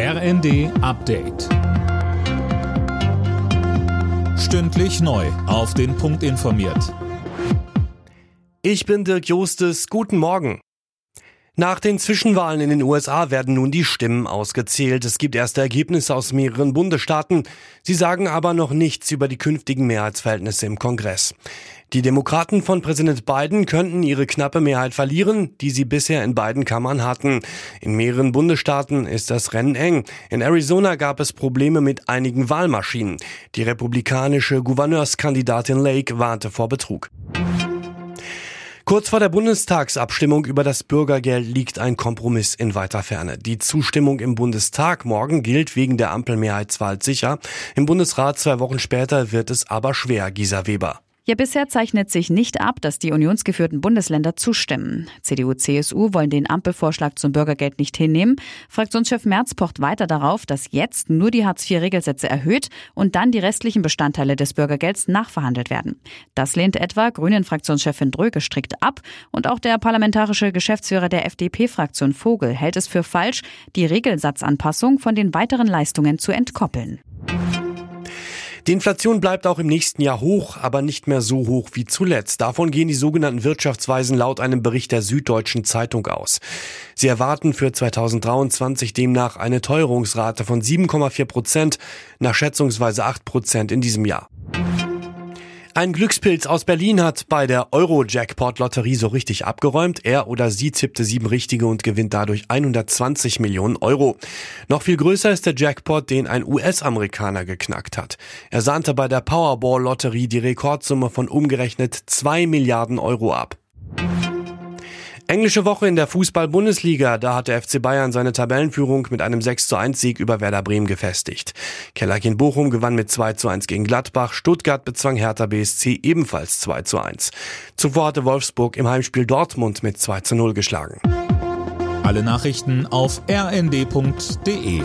RND Update. Stündlich neu. Auf den Punkt informiert. Ich bin Dirk Jostes. Guten Morgen. Nach den Zwischenwahlen in den USA werden nun die Stimmen ausgezählt. Es gibt erste Ergebnisse aus mehreren Bundesstaaten. Sie sagen aber noch nichts über die künftigen Mehrheitsverhältnisse im Kongress. Die Demokraten von Präsident Biden könnten ihre knappe Mehrheit verlieren, die sie bisher in beiden Kammern hatten. In mehreren Bundesstaaten ist das Rennen eng. In Arizona gab es Probleme mit einigen Wahlmaschinen. Die republikanische Gouverneurskandidatin Lake warnte vor Betrug. Kurz vor der Bundestagsabstimmung über das Bürgergeld liegt ein Kompromiss in weiter Ferne. Die Zustimmung im Bundestag morgen gilt wegen der Ampelmehrheitswahl sicher. Im Bundesrat zwei Wochen später wird es aber schwer, Gisa Weber. Ja, bisher zeichnet sich nicht ab, dass die unionsgeführten Bundesländer zustimmen. CDU, CSU wollen den Ampelvorschlag zum Bürgergeld nicht hinnehmen. Fraktionschef Merz pocht weiter darauf, dass jetzt nur die Hartz-IV-Regelsätze erhöht und dann die restlichen Bestandteile des Bürgergelds nachverhandelt werden. Das lehnt etwa Grünen-Fraktionschefin Dröge strikt ab und auch der parlamentarische Geschäftsführer der FDP-Fraktion Vogel hält es für falsch, die Regelsatzanpassung von den weiteren Leistungen zu entkoppeln. Die Inflation bleibt auch im nächsten Jahr hoch, aber nicht mehr so hoch wie zuletzt. Davon gehen die sogenannten Wirtschaftsweisen laut einem Bericht der Süddeutschen Zeitung aus. Sie erwarten für 2023 demnach eine Teuerungsrate von 7,4 Prozent, nach schätzungsweise 8 Prozent in diesem Jahr. Ein Glückspilz aus Berlin hat bei der Euro-Jackpot-Lotterie so richtig abgeräumt. Er oder sie tippte sieben richtige und gewinnt dadurch 120 Millionen Euro. Noch viel größer ist der Jackpot, den ein US-Amerikaner geknackt hat. Er sahnte bei der Powerball-Lotterie die Rekordsumme von umgerechnet zwei Milliarden Euro ab. Englische Woche in der Fußball-Bundesliga. Da hat der FC Bayern seine Tabellenführung mit einem 6 zu 1 Sieg über Werder Bremen gefestigt. Kellerkin Bochum gewann mit 2 zu 1 gegen Gladbach. Stuttgart bezwang Hertha BSC ebenfalls 2 zu 1. Zuvor hatte Wolfsburg im Heimspiel Dortmund mit 2 zu 0 geschlagen. Alle Nachrichten auf rnd.de